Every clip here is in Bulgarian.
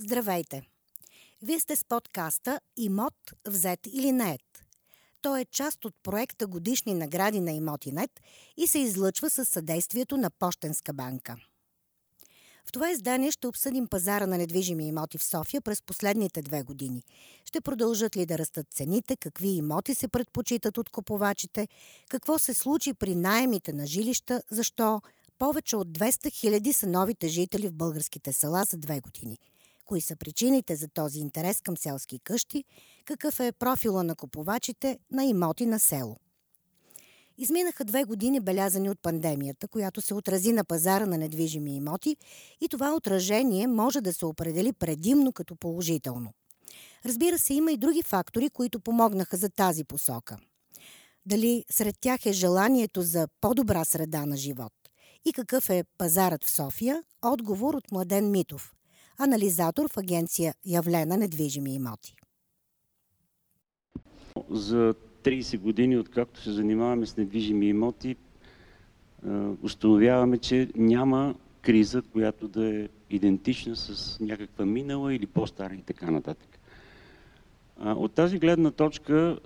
Здравейте! Вие сте с подкаста Имот, взет или нет. Той е част от проекта Годишни награди на Имотинет и се излъчва със съдействието на Пощенска банка. В това издание ще обсъдим пазара на недвижими имоти в София през последните две години. Ще продължат ли да растат цените, какви имоти се предпочитат от купувачите, какво се случи при найемите на жилища, защо повече от 200 хиляди са новите жители в българските села за две години – кои са причините за този интерес към селски къщи, какъв е профила на купувачите на имоти на село. Изминаха две години белязани от пандемията, която се отрази на пазара на недвижими имоти и това отражение може да се определи предимно като положително. Разбира се, има и други фактори, които помогнаха за тази посока. Дали сред тях е желанието за по-добра среда на живот? И какъв е пазарът в София? Отговор от Младен Митов, анализатор в агенция Явлена недвижими имоти. За 30 години, откакто се занимаваме с недвижими имоти, установяваме, че няма криза, която да е идентична с някаква минала или по-стара и така нататък. От тази гледна точка,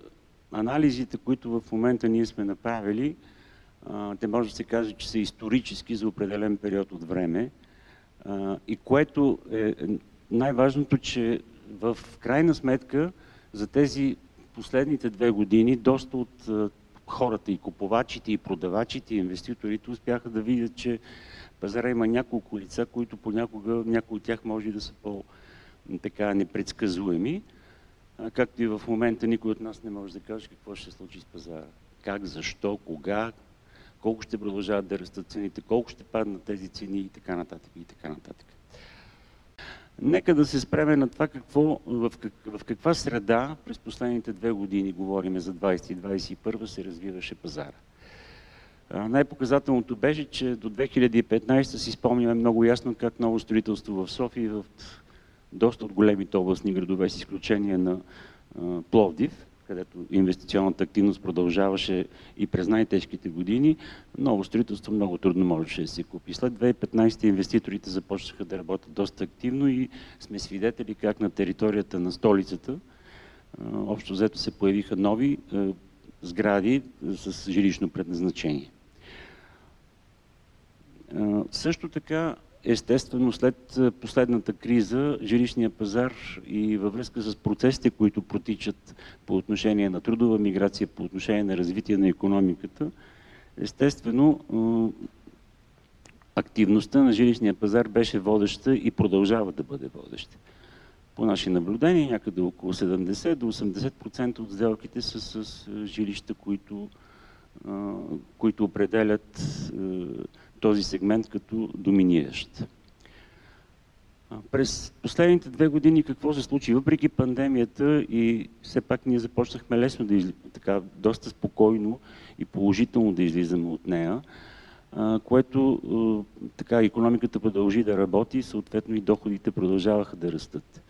анализите, които в момента ние сме направили, те може да се каже, че са исторически за определен период от време и което е най-важното, че в крайна сметка за тези последните две години доста от хората и купувачите, и продавачите, и инвеститорите успяха да видят, че пазара има няколко лица, които понякога някои от тях може да са по-така непредсказуеми. Както и в момента никой от нас не може да каже какво ще се случи с пазара. Как, защо, кога, колко ще продължават да растат цените, колко ще паднат тези цени и така нататък и така нататък. Нека да се спреме на това какво, в, как, в каква среда през последните две години, говориме за 20 и 21, се развиваше пазара. Най-показателното беше, че до 2015 си спомняме много ясно как ново строителство в София и в доста от големите областни градове, с изключение на Пловдив, където инвестиционната активност продължаваше и през най-тежките години, ново строителство много трудно можеше да се купи. След 2015 инвеститорите започнаха да работят доста активно и сме свидетели как на територията на столицата общо взето се появиха нови сгради с жилищно предназначение. Също така естествено след последната криза жилищния пазар и във връзка с процесите, които протичат по отношение на трудова миграция, по отношение на развитие на економиката, естествено активността на жилищния пазар беше водеща и продължава да бъде водеща. По наши наблюдения някъде около 70 до 80% от сделките са с жилища, които, които определят този сегмент като доминиращ. През последните две години какво се случи? Въпреки пандемията и все пак ние започнахме лесно да изли... така, доста спокойно и положително да излизаме от нея, което така економиката продължи да работи съответно и доходите продължаваха да растат.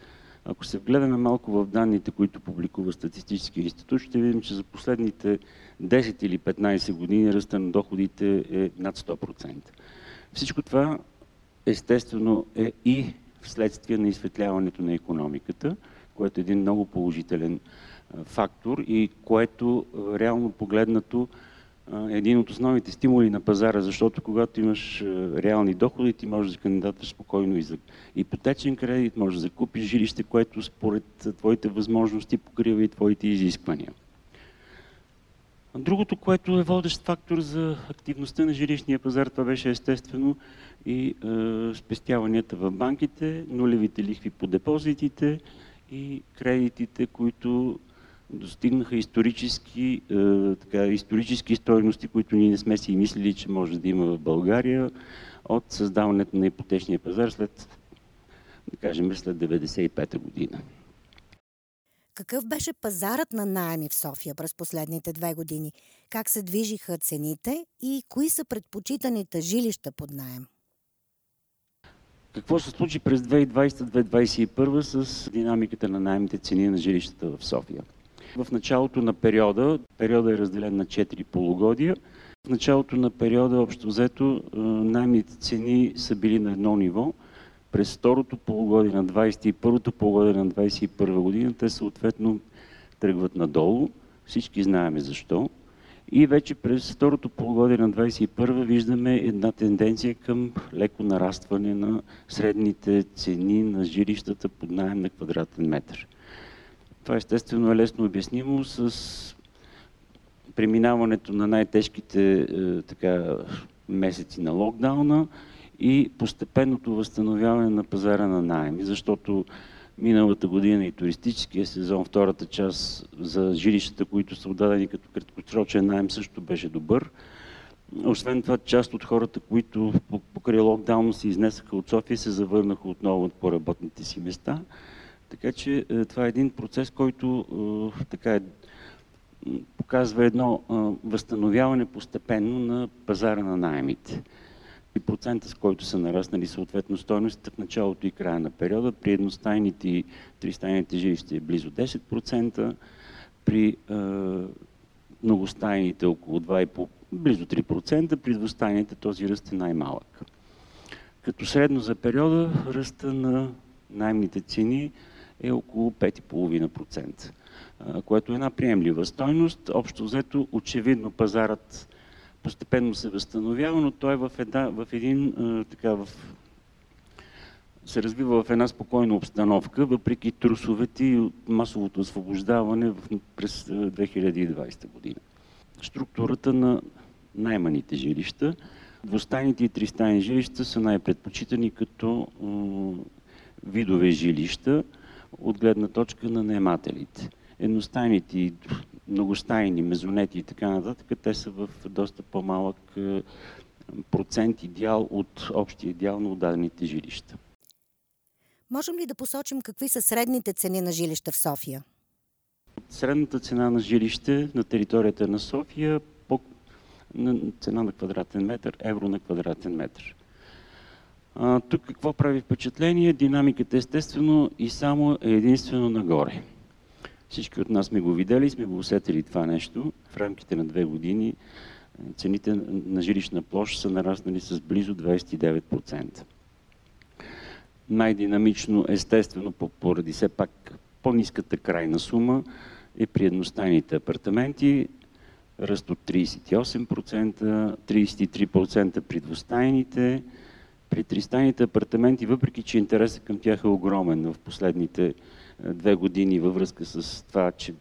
Ако се вгледаме малко в данните, които публикува Статистически институт, ще видим, че за последните 10 или 15 години ръста на доходите е над 100%. Всичко това естествено е и вследствие на изсветляването на економиката, което е един много положителен фактор и което реално погледнато един от основните стимули на пазара, защото когато имаш реални доходи, ти можеш да кандидатваш спокойно и за ипотечен кредит, можеш да закупиш жилище, което според твоите възможности покрива и твоите изисквания. Другото, което е водещ фактор за активността на жилищния пазар, това беше естествено и е, спестяванията в банките, нулевите лихви по депозитите и кредитите, които достигнаха исторически, е, така, исторически стойности, които ние не сме си мислили, че може да има в България от създаването на ипотечния пазар след, да кажем, след 95-та година. Какъв беше пазарът на найеми в София през последните две години? Как се движиха цените и кои са предпочитаните жилища под найем? Какво се случи през 2020-2021 с динамиката на найемните цени на жилищата в София? В началото на периода, периода е разделен на 4 полугодия, в началото на периода общо взето е, найемните цени са били на едно ниво, през второто полугодие на 20 и първото полугодие на 21 година те съответно тръгват надолу. Всички знаеме защо. И вече през второто полугодие на 21 виждаме една тенденция към леко нарастване на средните цени на жилищата под найем на квадратен метър. Това естествено е лесно обяснимо с преминаването на най-тежките е, така, месеци на локдауна и постепенното възстановяване на пазара на найеми, защото миналата година и туристическия сезон, втората част за жилищата, които са отдадени като краткосрочен найем, също беше добър. Освен това, част от хората, които покрай локдаун се изнесаха от София, се завърнаха отново по работните си места. Така че е, това е един процес, който е, така е, показва едно възстановяване постепенно на пазара на найемите и процента, с който са нараснали съответно стойностите в началото и края на периода. При едностайните и тристайните жилища е близо 10%, при е, многостайните около 2,5%, близо 3%, при двустайните този ръст е най-малък. Като средно за периода ръста на наймните цени е около 5,5%, което е една приемлива стойност. Общо взето, очевидно пазарът постепенно се възстановява, но той е в, една, в един така, в се развива в една спокойна обстановка, въпреки трусовете и масовото освобождаване през 2020 година. Структурата на найманите жилища, двустайните и тристайни жилища са най-предпочитани като видове жилища от гледна точка на наемателите. Едностайните и многостайни, мезонети и така нататък, те са в доста по-малък е, процент и дял от общия дял на отдадените жилища. Можем ли да посочим какви са средните цени на жилища в София? Средната цена на жилище на територията на София по цена на квадратен метър, евро на квадратен метър. А, тук какво прави впечатление? Динамиката естествено и само е единствено нагоре. Всички от нас сме го видели, сме го усетили това нещо. В рамките на две години цените на жилищна площ са нараснали с близо 29%. Най-динамично, естествено, поради все пак по-низката крайна сума е при едностайните апартаменти, ръст от 38%, 33% при двустайните, при тристайните апартаменти, въпреки че интересът към тях е огромен в последните две години във връзка с това, че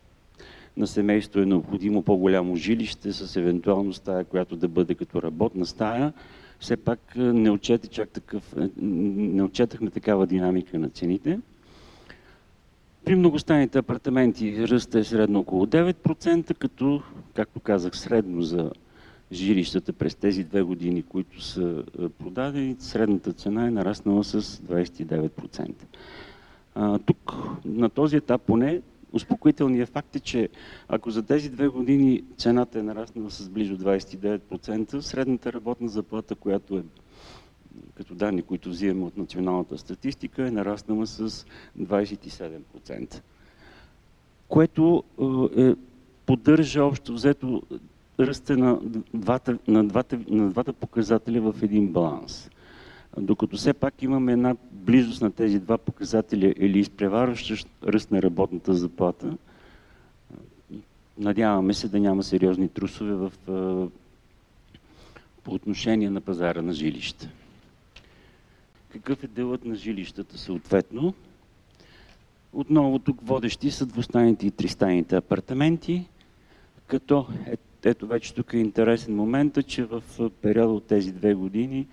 на семейство е необходимо по-голямо жилище с евентуално стая, която да бъде като работна стая, все пак не, отчете чак такъв, не отчетахме такава динамика на цените. При многостайните апартаменти ръста е средно около 9%, като, както казах, средно за жилищата през тези две години, които са продадени, средната цена е нараснала с 29%. А, тук, на този етап поне, успокоителният факт е, че ако за тези две години цената е нараснала с близо 29%, средната работна заплата, която е като данни, които взимаме от националната статистика, е нараснала с 27%. Което е, поддържа общо взето ръста на двата, на, двата, на двата показателя в един баланс. Докато все пак имаме една близост на тези два показателя или изпреварващ ръст на работната заплата, надяваме се да няма сериозни трусове в, по отношение на пазара на жилища. Какъв е делът на жилищата съответно? Отново тук водещи са двустайните и тристайните апартаменти, като е, ето вече тук е интересен момент, че в периода от тези две години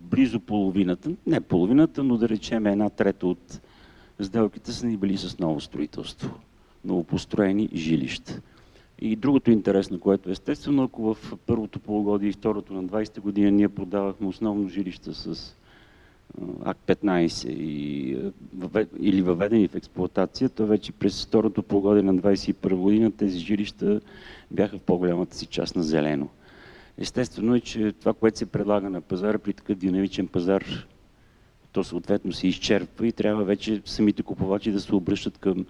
близо половината, не половината, но да речем една трета от сделките са ни били с ново строителство, новопостроени жилища. И другото интересно, което естествено, ако в първото полугодие и второто на 20-та година ние продавахме основно жилища с АК 15 и, или въведени в експлуатация, то вече през второто полугодие на 21 година тези жилища бяха в по-голямата си част на зелено. Естествено е, че това, което се предлага на пазара при такъв динамичен пазар, то съответно се изчерпва и трябва вече самите купувачи да се обръщат към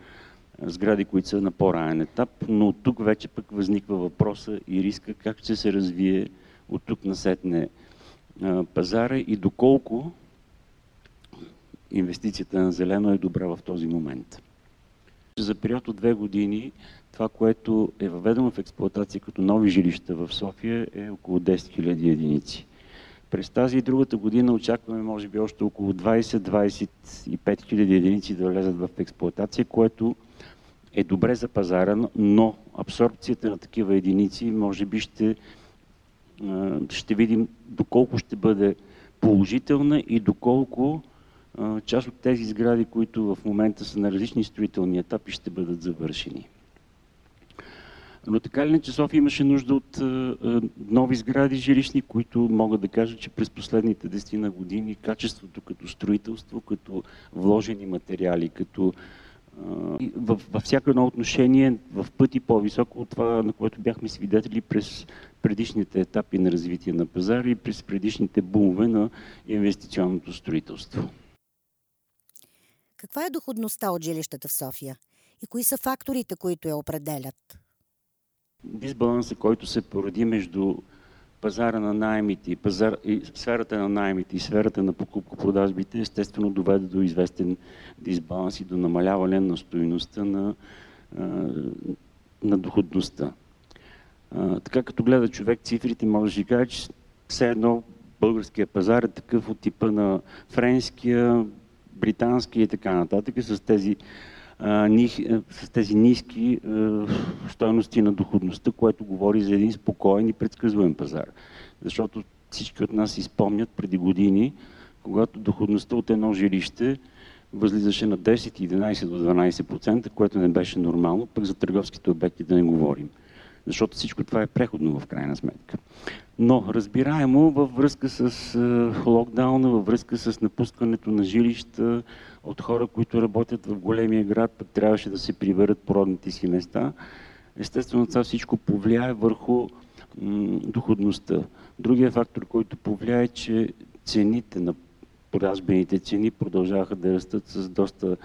сгради, които са на по-ранен етап, но тук вече пък възниква въпроса и риска как ще се развие от тук насетне пазара и доколко инвестицията на зелено е добра в този момент. За период от две години това, което е въведено в експлуатация като нови жилища в София е около 10 000 единици. През тази и другата година очакваме може би още около 20-25 хиляди единици да влезат в експлуатация, което е добре за пазара, но абсорбцията на такива единици може би ще, ще видим доколко ще бъде положителна и доколко част от тези сгради, които в момента са на различни строителни етапи, ще бъдат завършени. Но така или иначе София имаше нужда от нови сгради жилищни, които могат да кажа, че през последните десетина години качеството като строителство, като вложени материали, като във, във всяко едно отношение в пъти по-високо от това, на което бяхме свидетели през предишните етапи на развитие на пазара и през предишните бумове на инвестиционното строителство. Каква е доходността от жилищата в София? И кои са факторите, които я определят? Дисбаланса, който се породи между пазара на найемите и, пазар, и сферата на найемите и сферата на покупко-продажбите, естествено доведе до известен дисбаланс и до намаляване на стоеността на, на доходността. така като гледа човек цифрите, може да каже, че все едно българския пазар е такъв от типа на френския, британския и така нататък, с тези с тези ниски стоености на доходността, което говори за един спокоен и предсказуем пазар. Защото всички от нас си спомнят преди години, когато доходността от едно жилище възлизаше на 10, 11 до 12%, което не беше нормално, пък за търговските обекти да не говорим. Защото всичко това е преходно в крайна сметка. Но разбираемо във връзка с локдауна, във връзка с напускането на жилища, от хора, които работят в големия град, пък трябваше да се приберат по родните си места. Естествено, това всичко повлияе върху доходността. Другия фактор, който повлияе, е, че цените на продажбените цени продължаваха да растат с доста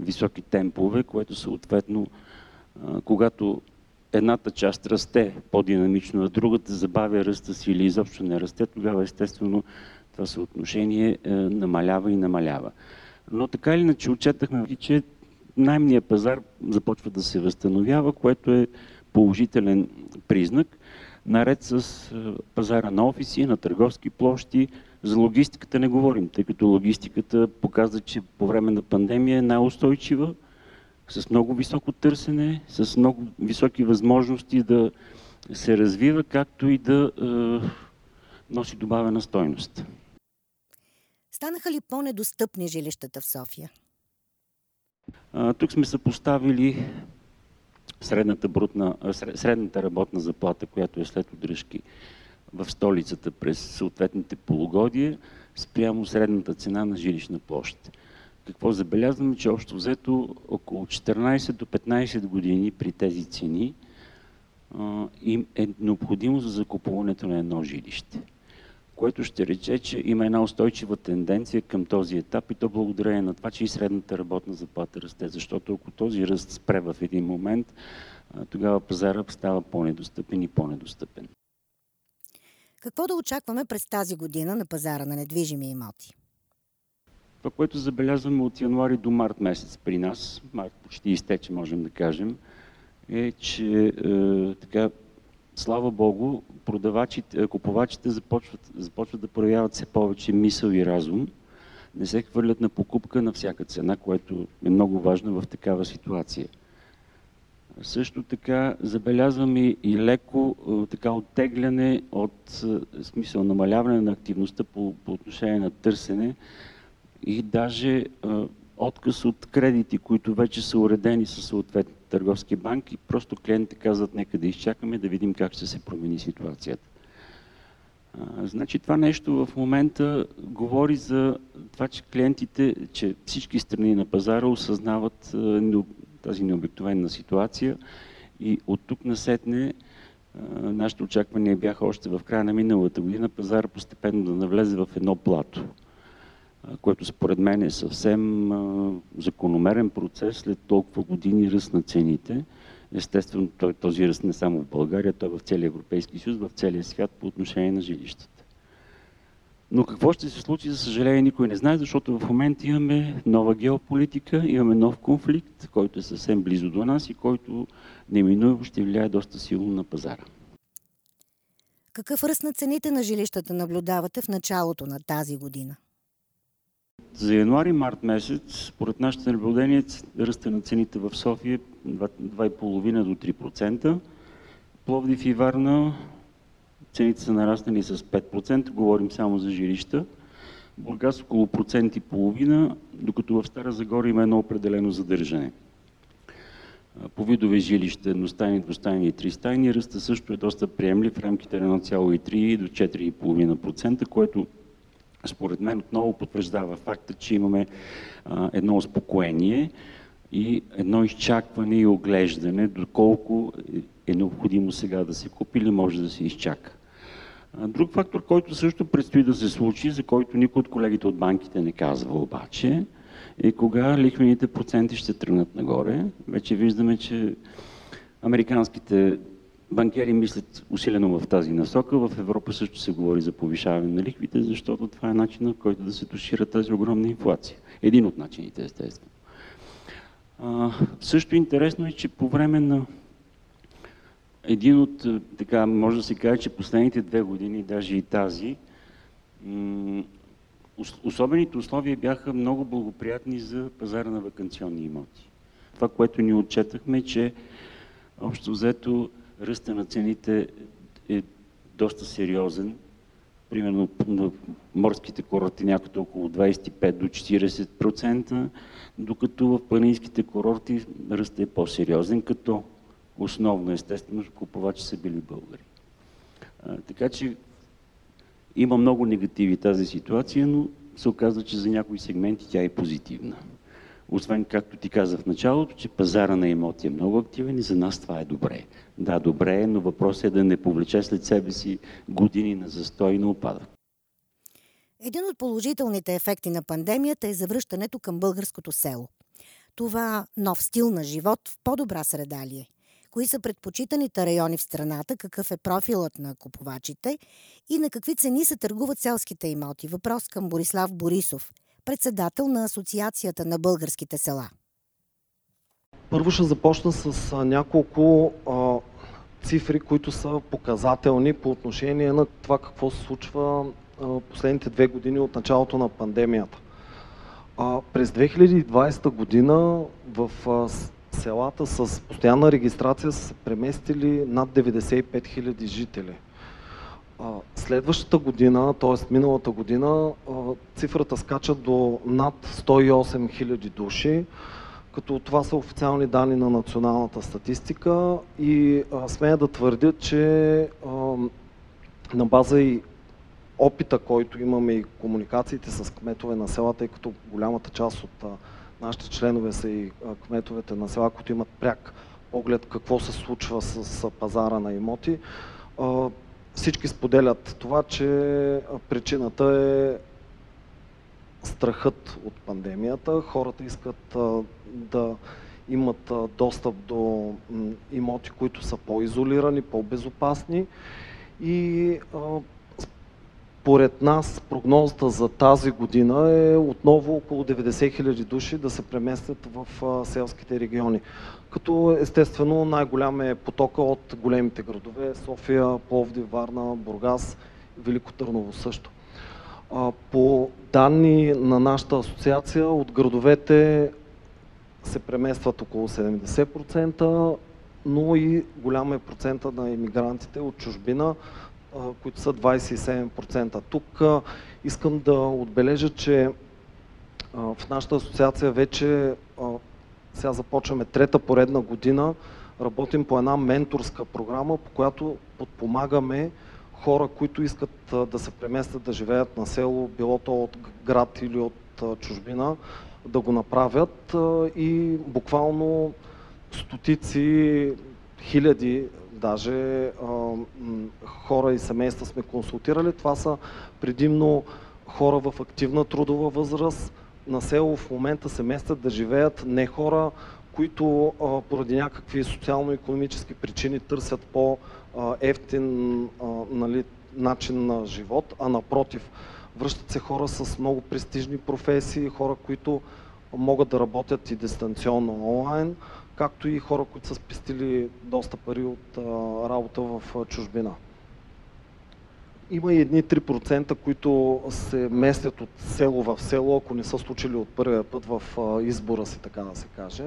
високи темпове, което съответно, когато едната част расте по-динамично, а другата забавя ръста си или изобщо не расте, тогава естествено това съотношение е, намалява и намалява. Но така или иначе отчетахме, че наймният пазар започва да се възстановява, което е положителен признак, наред с е, пазара на офиси, на търговски площи. За логистиката не говорим, тъй като логистиката показва, че по време на пандемия е най-устойчива, с много високо търсене, с много високи възможности да се развива, както и да е, носи добавена стойност. Станаха ли по-недостъпни жилищата в София? А, тук сме съпоставили средната, брутна, средната работна заплата, която е след удръжки в столицата през съответните полугодия, спрямо средната цена на жилищна площ. Какво забелязваме, че общо взето около 14 до 15 години при тези цени им е необходимо за закупуването на едно жилище което ще рече, че има една устойчива тенденция към този етап и то благодарение на това, че и средната работна заплата расте. Защото ако този ръст спре в един момент, тогава пазара става по-недостъпен и по-недостъпен. Какво да очакваме през тази година на пазара на недвижими имоти? Това, което забелязваме от януари до март месец при нас, март почти изтече, можем да кажем, е, че е, така, слава Богу, продавачите, купувачите започват, започват да проявяват все повече мисъл и разум, не се хвърлят на покупка на всяка цена, което е много важно в такава ситуация. Също така забелязваме и леко така оттегляне от смисъл намаляване на активността по, по отношение на търсене и даже отказ от кредити, които вече са уредени със съответните търговски банки. Просто клиентите казват, нека да изчакаме, да видим как ще се промени ситуацията. А, значи това нещо в момента говори за това, че клиентите, че всички страни на пазара осъзнават а, тази необикновена ситуация и от тук насетне нашите очаквания бяха още в края на миналата година пазара постепенно да навлезе в едно плато което според мен е съвсем закономерен процес след толкова години ръст на цените. Естествено, той, този ръст не само в България, той е в целия Европейски съюз, в целия свят по отношение на жилищата. Но какво ще се случи, за съжаление, никой не знае, защото в момента имаме нова геополитика, имаме нов конфликт, който е съвсем близо до нас и който неминуемо ще влияе доста силно на пазара. Какъв ръст на цените на жилищата наблюдавате в началото на тази година? За януари-март месец, според нашите наблюдения, ръста на цените в София е 2,5 до 3%. Пловдив и Варна цените са нараснали с 5%, говорим само за жилища. Бургас около процент и половина, докато в Стара Загора има едно определено задържане. По видове жилища, едностайни, двустайни и тристайни, ръста също е доста приемлив в рамките на 1,3 до 4,5%, което според мен отново потвърждава факта, че имаме а, едно успокоение и едно изчакване и оглеждане, доколко е необходимо сега да се купи или може да се изчака. Друг фактор, който също предстои да се случи, за който никой от колегите от банките не казва обаче, е кога лихвените проценти ще тръгнат нагоре. Вече виждаме, че американските банкери мислят усилено в тази насока. В Европа също се говори за повишаване на лихвите, защото това е начинът, който да се тушира тази огромна инфлация. Един от начините, естествено. А, също интересно е, че по време на един от, така, може да се каже, че последните две години, даже и тази, особените условия бяха много благоприятни за пазара на вакансионни имоти. Това, което ни отчетахме, че общо взето ръста на цените е доста сериозен. Примерно на морските курорти някъде около 25 до 40%, докато в планинските курорти ръстът е по-сериозен, като основно естествено купувачи са били българи. А, така че има много негативи тази ситуация, но се оказва, че за някои сегменти тя е позитивна. Освен, както ти казах в началото, че пазара на имоти е много активен и за нас това е добре. Да, добре е, но въпросът е да не повлече след себе си години на застой и на упадък. Един от положителните ефекти на пандемията е завръщането към българското село. Това нов стил на живот в по-добра среда ли е? Кои са предпочитаните райони в страната, какъв е профилът на купувачите и на какви цени се търгуват селските имоти? Въпрос към Борислав Борисов, председател на Асоциацията на българските села. Първо ще започна с няколко а, цифри, които са показателни по отношение на това какво се случва а, последните две години от началото на пандемията. А, през 2020 година в а, селата с постоянна регистрация са се преместили над 95 000 жители. Следващата година, т.е. миналата година, цифрата скача до над 108 000 души, като това са официални данни на националната статистика и смея да твърдя, че на база и опита, който имаме и комуникациите с кметове на селата, тъй като голямата част от нашите членове са и кметовете на села, които имат пряк поглед какво се случва с пазара на имоти. Всички споделят това, че причината е страхът от пандемията. Хората искат да имат достъп до имоти, които са по-изолирани, по-безопасни и Поред нас прогнозата за тази година е отново около 90 000 души да се преместят в селските региони. Като естествено най-голям е потока от големите градове София, Пловдив, Варна, Бургас, Велико Търново също. По данни на нашата асоциация от градовете се преместват около 70%, но и голям е процента на иммигрантите от чужбина, които са 27%. Тук искам да отбележа, че в нашата асоциация вече сега започваме трета поредна година, работим по една менторска програма, по която подпомагаме хора, които искат да се преместят да живеят на село, било то от град или от чужбина, да го направят и буквално стотици, хиляди даже хора и семейства сме консултирали. Това са предимно хора в активна трудова възраст. На село в момента се местят да живеят не хора, които поради някакви социално-економически причини търсят по-ефтин нали, начин на живот, а напротив, връщат се хора с много престижни професии, хора, които могат да работят и дистанционно онлайн, както и хора, които са спестили доста пари от работа в чужбина. Има и едни 3%, които се местят от село в село, ако не са случили от първия път в избора си, така да се каже.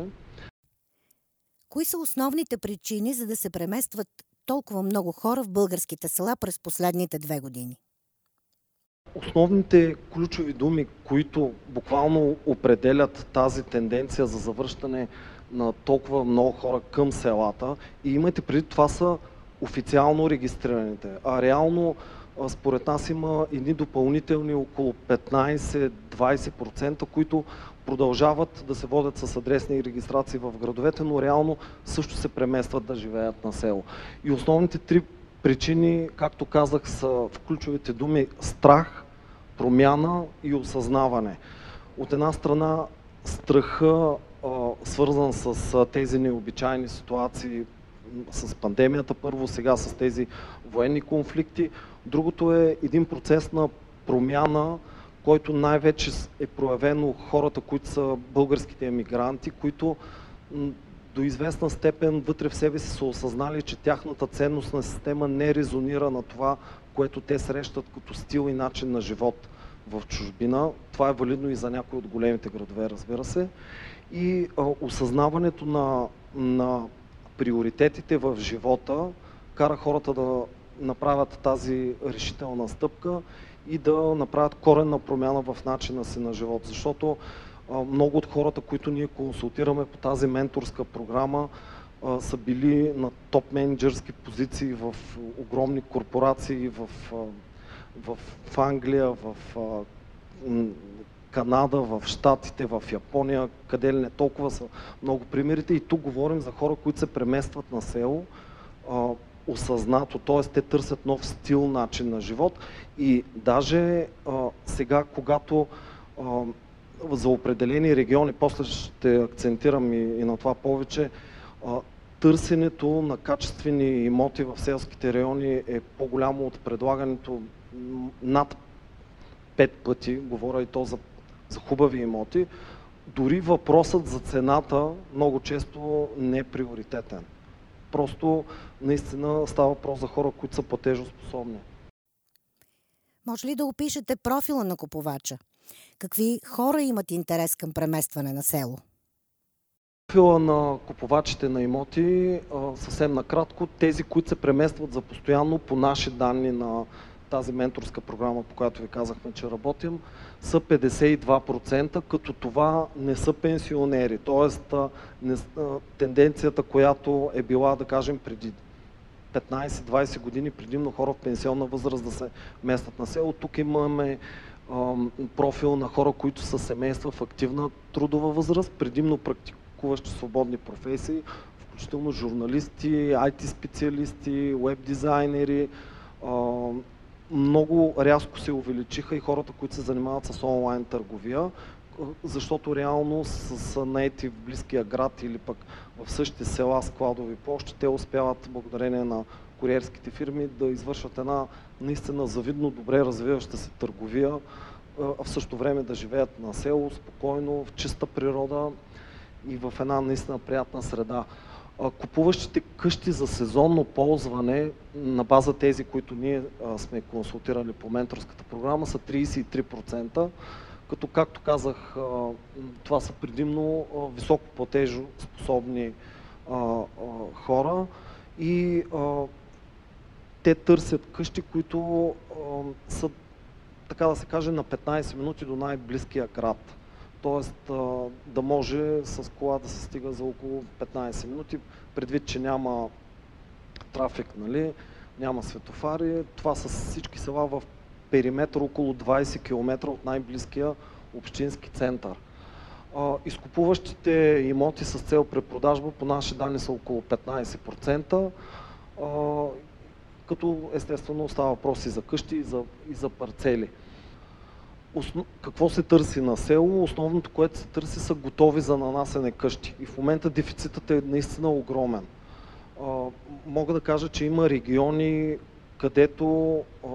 Кои са основните причини за да се преместват толкова много хора в българските села през последните две години? Основните ключови думи, които буквално определят тази тенденция за завръщане на толкова много хора към селата и имайте преди това са официално регистрираните, а реално според нас има едни допълнителни около 15-20%, които продължават да се водят с адресни регистрации в градовете, но реално също се преместват да живеят на село. И основните три причини, както казах, са в ключовите думи страх, промяна и осъзнаване. От една страна страха, свързан с тези необичайни ситуации, с пандемията първо, сега с тези военни конфликти. Другото е един процес на промяна, който най-вече е проявено хората, които са българските емигранти, които до известна степен вътре в себе си са осъзнали, че тяхната ценностна система не резонира на това, което те срещат като стил и начин на живот в чужбина. Това е валидно и за някои от големите градове, разбира се. И а, осъзнаването на, на приоритетите в живота кара хората да направят тази решителна стъпка и да направят коренна промяна в начина си на живот. Защото а, много от хората, които ние консултираме по тази менторска програма, а, са били на топ менеджерски позиции в огромни корпорации, в, а, в, Англия, в Канада, в Штатите, в Япония, къде ли не толкова са много примерите. И тук говорим за хора, които се преместват на село осъзнато, т.е. те търсят нов стил, начин на живот и даже а, сега, когато а, за определени региони, после ще акцентирам и, и на това повече, а, търсенето на качествени имоти в селските райони е по-голямо от предлагането над пет пъти, говоря и то за, за хубави имоти, дори въпросът за цената много често не е приоритетен. Просто наистина става въпрос за хора, които са платежоспособни. Може ли да опишете профила на купувача? Какви хора имат интерес към преместване на село? Профила на купувачите на имоти, съвсем накратко, тези, които се преместват за постоянно по наши данни на тази менторска програма, по която ви казахме, че работим, са 52%, като това не са пенсионери. Тоест, тенденцията, която е била, да кажем, преди 15-20 години, предимно хора в пенсионна възраст да се местат на село, тук имаме профил на хора, които са семейства в активна трудова възраст, предимно практикуващи свободни професии, включително журналисти, IT специалисти, веб дизайнери, много рязко се увеличиха и хората, които се занимават с онлайн търговия, защото реално с наети в близкия град или пък в същите села складови площи, те успяват благодарение на куриерските фирми да извършват една наистина завидно добре развиваща се търговия, а в същото време да живеят на село, спокойно, в чиста природа и в една наистина приятна среда купуващите къщи за сезонно ползване на база тези, които ние сме консултирали по менторската програма, са 33%, като както казах, това са предимно високо платежо способни хора. И те търсят къщи, които са, така да се каже, на 15 минути до най-близкия град т.е. да може с кола да се стига за около 15 минути, предвид, че няма трафик, нали? няма светофари. Това са всички села в периметър около 20 км от най-близкия общински център. Изкупуващите имоти с цел препродажба по наши данни са около 15%, като естествено става въпрос и за къщи, и за, и за парцели какво се търси на село? Основното, което се търси са готови за нанасене къщи. И в момента дефицитът е наистина огромен. А, мога да кажа, че има региони, където а,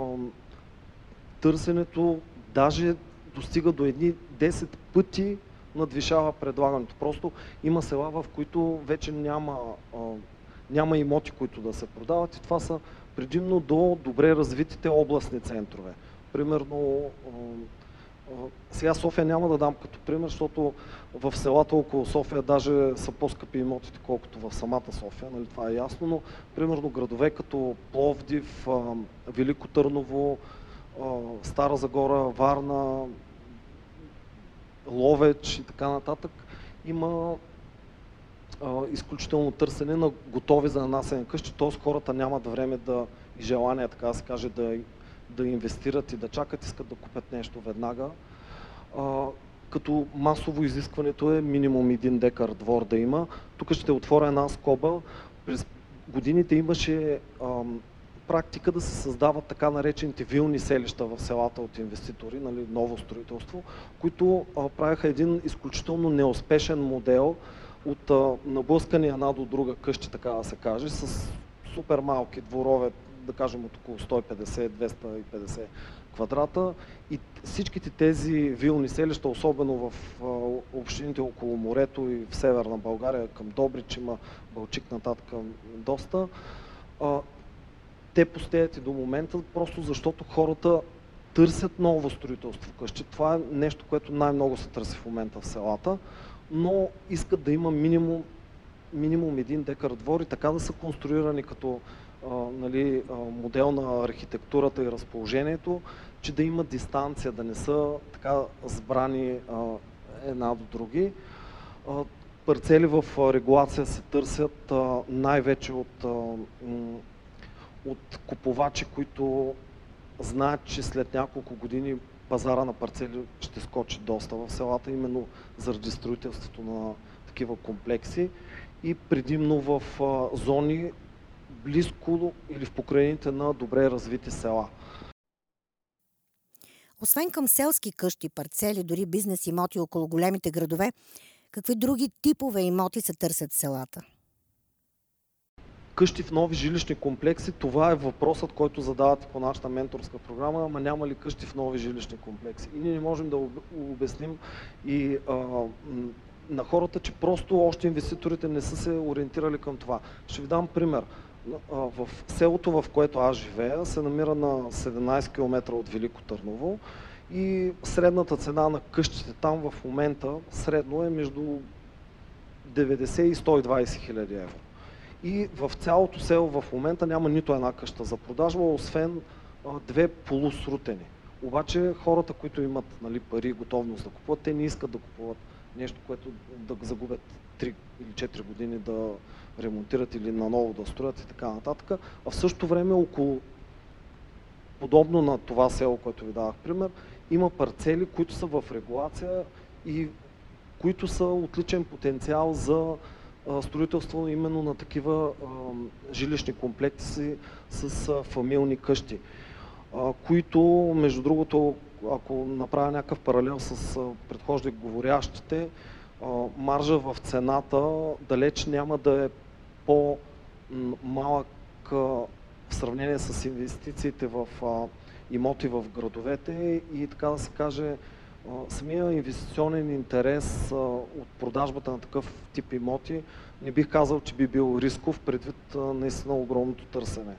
търсенето даже достига до едни 10 пъти надвишава предлагането. Просто има села, в които вече няма, а, няма имоти, които да се продават и това са предимно до добре развитите областни центрове. Примерно, сега София няма да дам като пример, защото в селата около София даже са по-скъпи имотите, колкото в самата София, нали, това е ясно, но примерно градове като Пловдив, Велико Търново, Стара Загора, Варна, Ловеч и така нататък, има изключително търсене на готови за нанасене къщи, т.е. хората нямат време да и желание, така да се каже, да, да инвестират и да чакат, искат да купят нещо веднага. А, като масово изискването е минимум един декар двор да има. Тук ще отворя една скоба. През годините имаше ам, практика да се създават така наречените вилни селища в селата от инвеститори, нали, ново строителство, които а, правяха един изключително неуспешен модел от а, наблъскани една до друга къщи, така да се каже, с супер малки дворове, да кажем от около 150-250 квадрата и всичките тези вилни селища, особено в общините около морето и в северна България, към Добрич има Балчик нататък доста, те пустеят и до момента, просто защото хората търсят ново строителство къщи. Това е нещо, което най-много се търси в момента в селата, но искат да има минимум, минимум един декар двор и така да са конструирани като нали, модел на архитектурата и разположението, че да има дистанция, да не са така сбрани една до други. Парцели в регулация се търсят най-вече от от купувачи, които знаят, че след няколко години пазара на парцели ще скочи доста в селата, именно заради строителството на такива комплекси и предимно в зони близко или в покрайните на добре развити села. Освен към селски къщи, парцели, дори бизнес имоти около големите градове, какви други типове имоти се търсят в селата? къщи в нови жилищни комплекси, това е въпросът, който задавате по нашата менторска програма, ама няма ли къщи в нови жилищни комплекси? И ние не можем да обясним и а, на хората, че просто още инвеститорите не са се ориентирали към това. Ще ви дам пример. В селото, в което аз живея, се намира на 17 км от Велико Търново и средната цена на къщите там в момента средно е между 90 и 120 хиляди евро и в цялото село в момента няма нито една къща за продажба, освен две полусрутени. Обаче хората, които имат нали, пари и готовност да купуват, те не искат да купуват нещо, което да загубят 3 или 4 години да ремонтират или наново да строят и така нататък. А в същото време около подобно на това село, което ви давах пример, има парцели, които са в регулация и които са отличен потенциал за строителство именно на такива жилищни комплекси с фамилни къщи, които, между другото, ако направя някакъв паралел с предхожди говорящите, маржа в цената далеч няма да е по-малък в сравнение с инвестициите в имоти в градовете и така да се каже самия инвестиционен интерес от продажбата на такъв тип имоти не бих казал, че би бил рисков предвид наистина огромното търсене.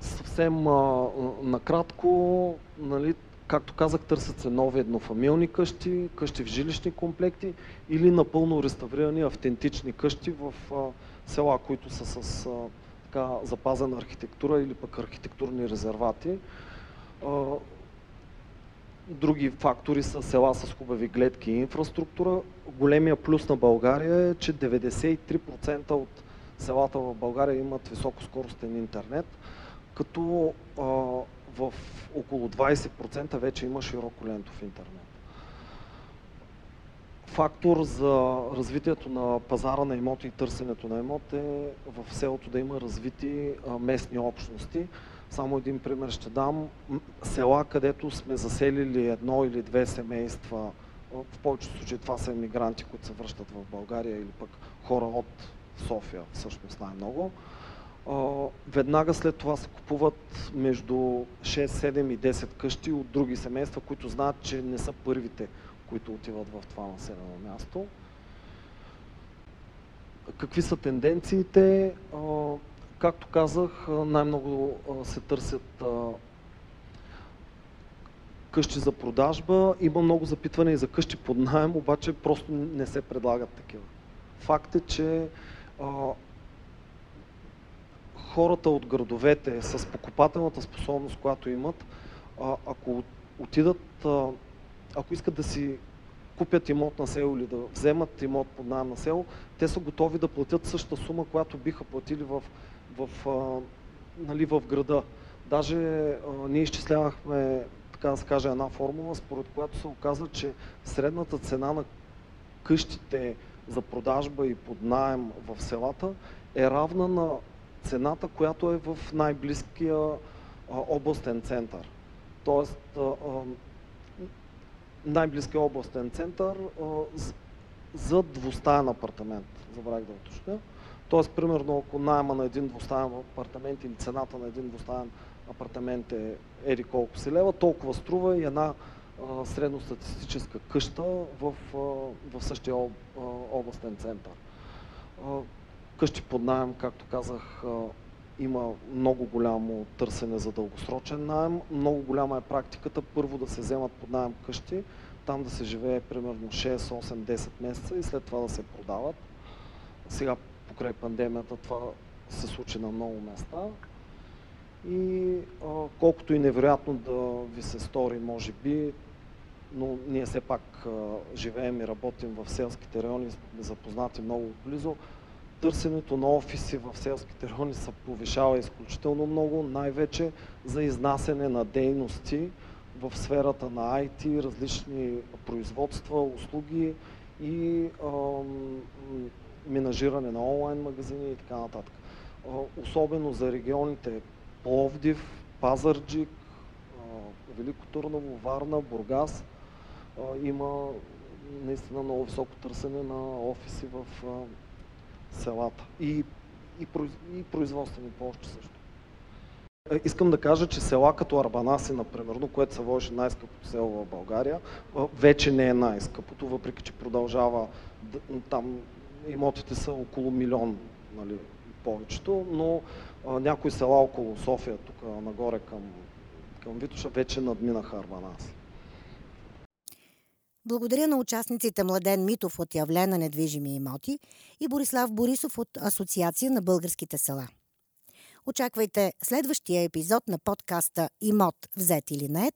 Съвсем а, накратко, нали, както казах, търсят се нови еднофамилни къщи, къщи в жилищни комплекти или напълно реставрирани автентични къщи в села, които са с така, запазена архитектура или пък архитектурни резервати. Други фактори са села с хубави гледки и инфраструктура. Големия плюс на България е, че 93% от селата в България имат високоскоростен интернет, като в около 20% вече има широко лентов интернет. Фактор за развитието на пазара на имоти и търсенето на имот е в селото да има развити местни общности. Само един пример ще дам. Села, където сме заселили едно или две семейства, в повечето случаи това са емигранти, които се връщат в България или пък хора от София, всъщност най-много. Веднага след това се купуват между 6, 7 и 10 къщи от други семейства, които знаят, че не са първите, които отиват в това населено място. Какви са тенденциите? Както казах, най-много се търсят къщи за продажба. Има много запитване и за къщи под найем, обаче просто не се предлагат такива. Факт е, че хората от градовете с покупателната способност, която имат, ако отидат, ако искат да си купят имот на село или да вземат имот под найем на село, те са готови да платят същата сума, която биха платили в, в, в, нали, в града. Даже а, ние изчислявахме, така да се каже, една формула, според която се оказа, че средната цена на къщите за продажба и под найем в селата е равна на цената, която е в най-близкия областен център. Тоест, най-близкия областен център за двустаен апартамент. Забравих да уточня. Тоест, примерно, ако найема на един двустаен апартамент или цената на един двустаен апартамент е еди колко си лева, толкова струва и една средностатистическа къща в, в същия областен център. Къщи под найем, както казах, има много голямо търсене за дългосрочен найем. Много голяма е практиката първо да се вземат под найем къщи, там да се живее примерно 6, 8, 10 месеца и след това да се продават. Сега покрай пандемията това се случи на много места. И а, колкото и невероятно да ви се стори, може би, но ние все пак а, живеем и работим в селските райони, запознати много близо. Търсенето на офиси в селските райони се повишава изключително много, най-вече за изнасене на дейности в сферата на IT, различни производства, услуги и а, менажиране на онлайн магазини и така нататък. Особено за регионите Пловдив, Пазарджик, Велико Турново, Варна, Бургас има наистина много високо търсене на офиси в селата и, и, и производствени площи също. Е, искам да кажа, че села като Арбанаси, например, което се водеше най-скъпото село в България, вече не е най-скъпото, въпреки че продължава, там имотите са около милион, нали, повечето, но а, някои села около София, тук нагоре към, към Витоша, вече надминаха Арбанаси. Благодаря на участниците Младен Митов от Явлена недвижими имоти и Борислав Борисов от Асоциация на българските села. Очаквайте следващия епизод на подкаста Имот взет или нет,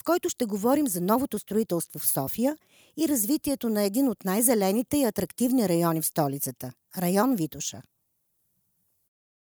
в който ще говорим за новото строителство в София и развитието на един от най-зелените и атрактивни райони в столицата – район Витоша.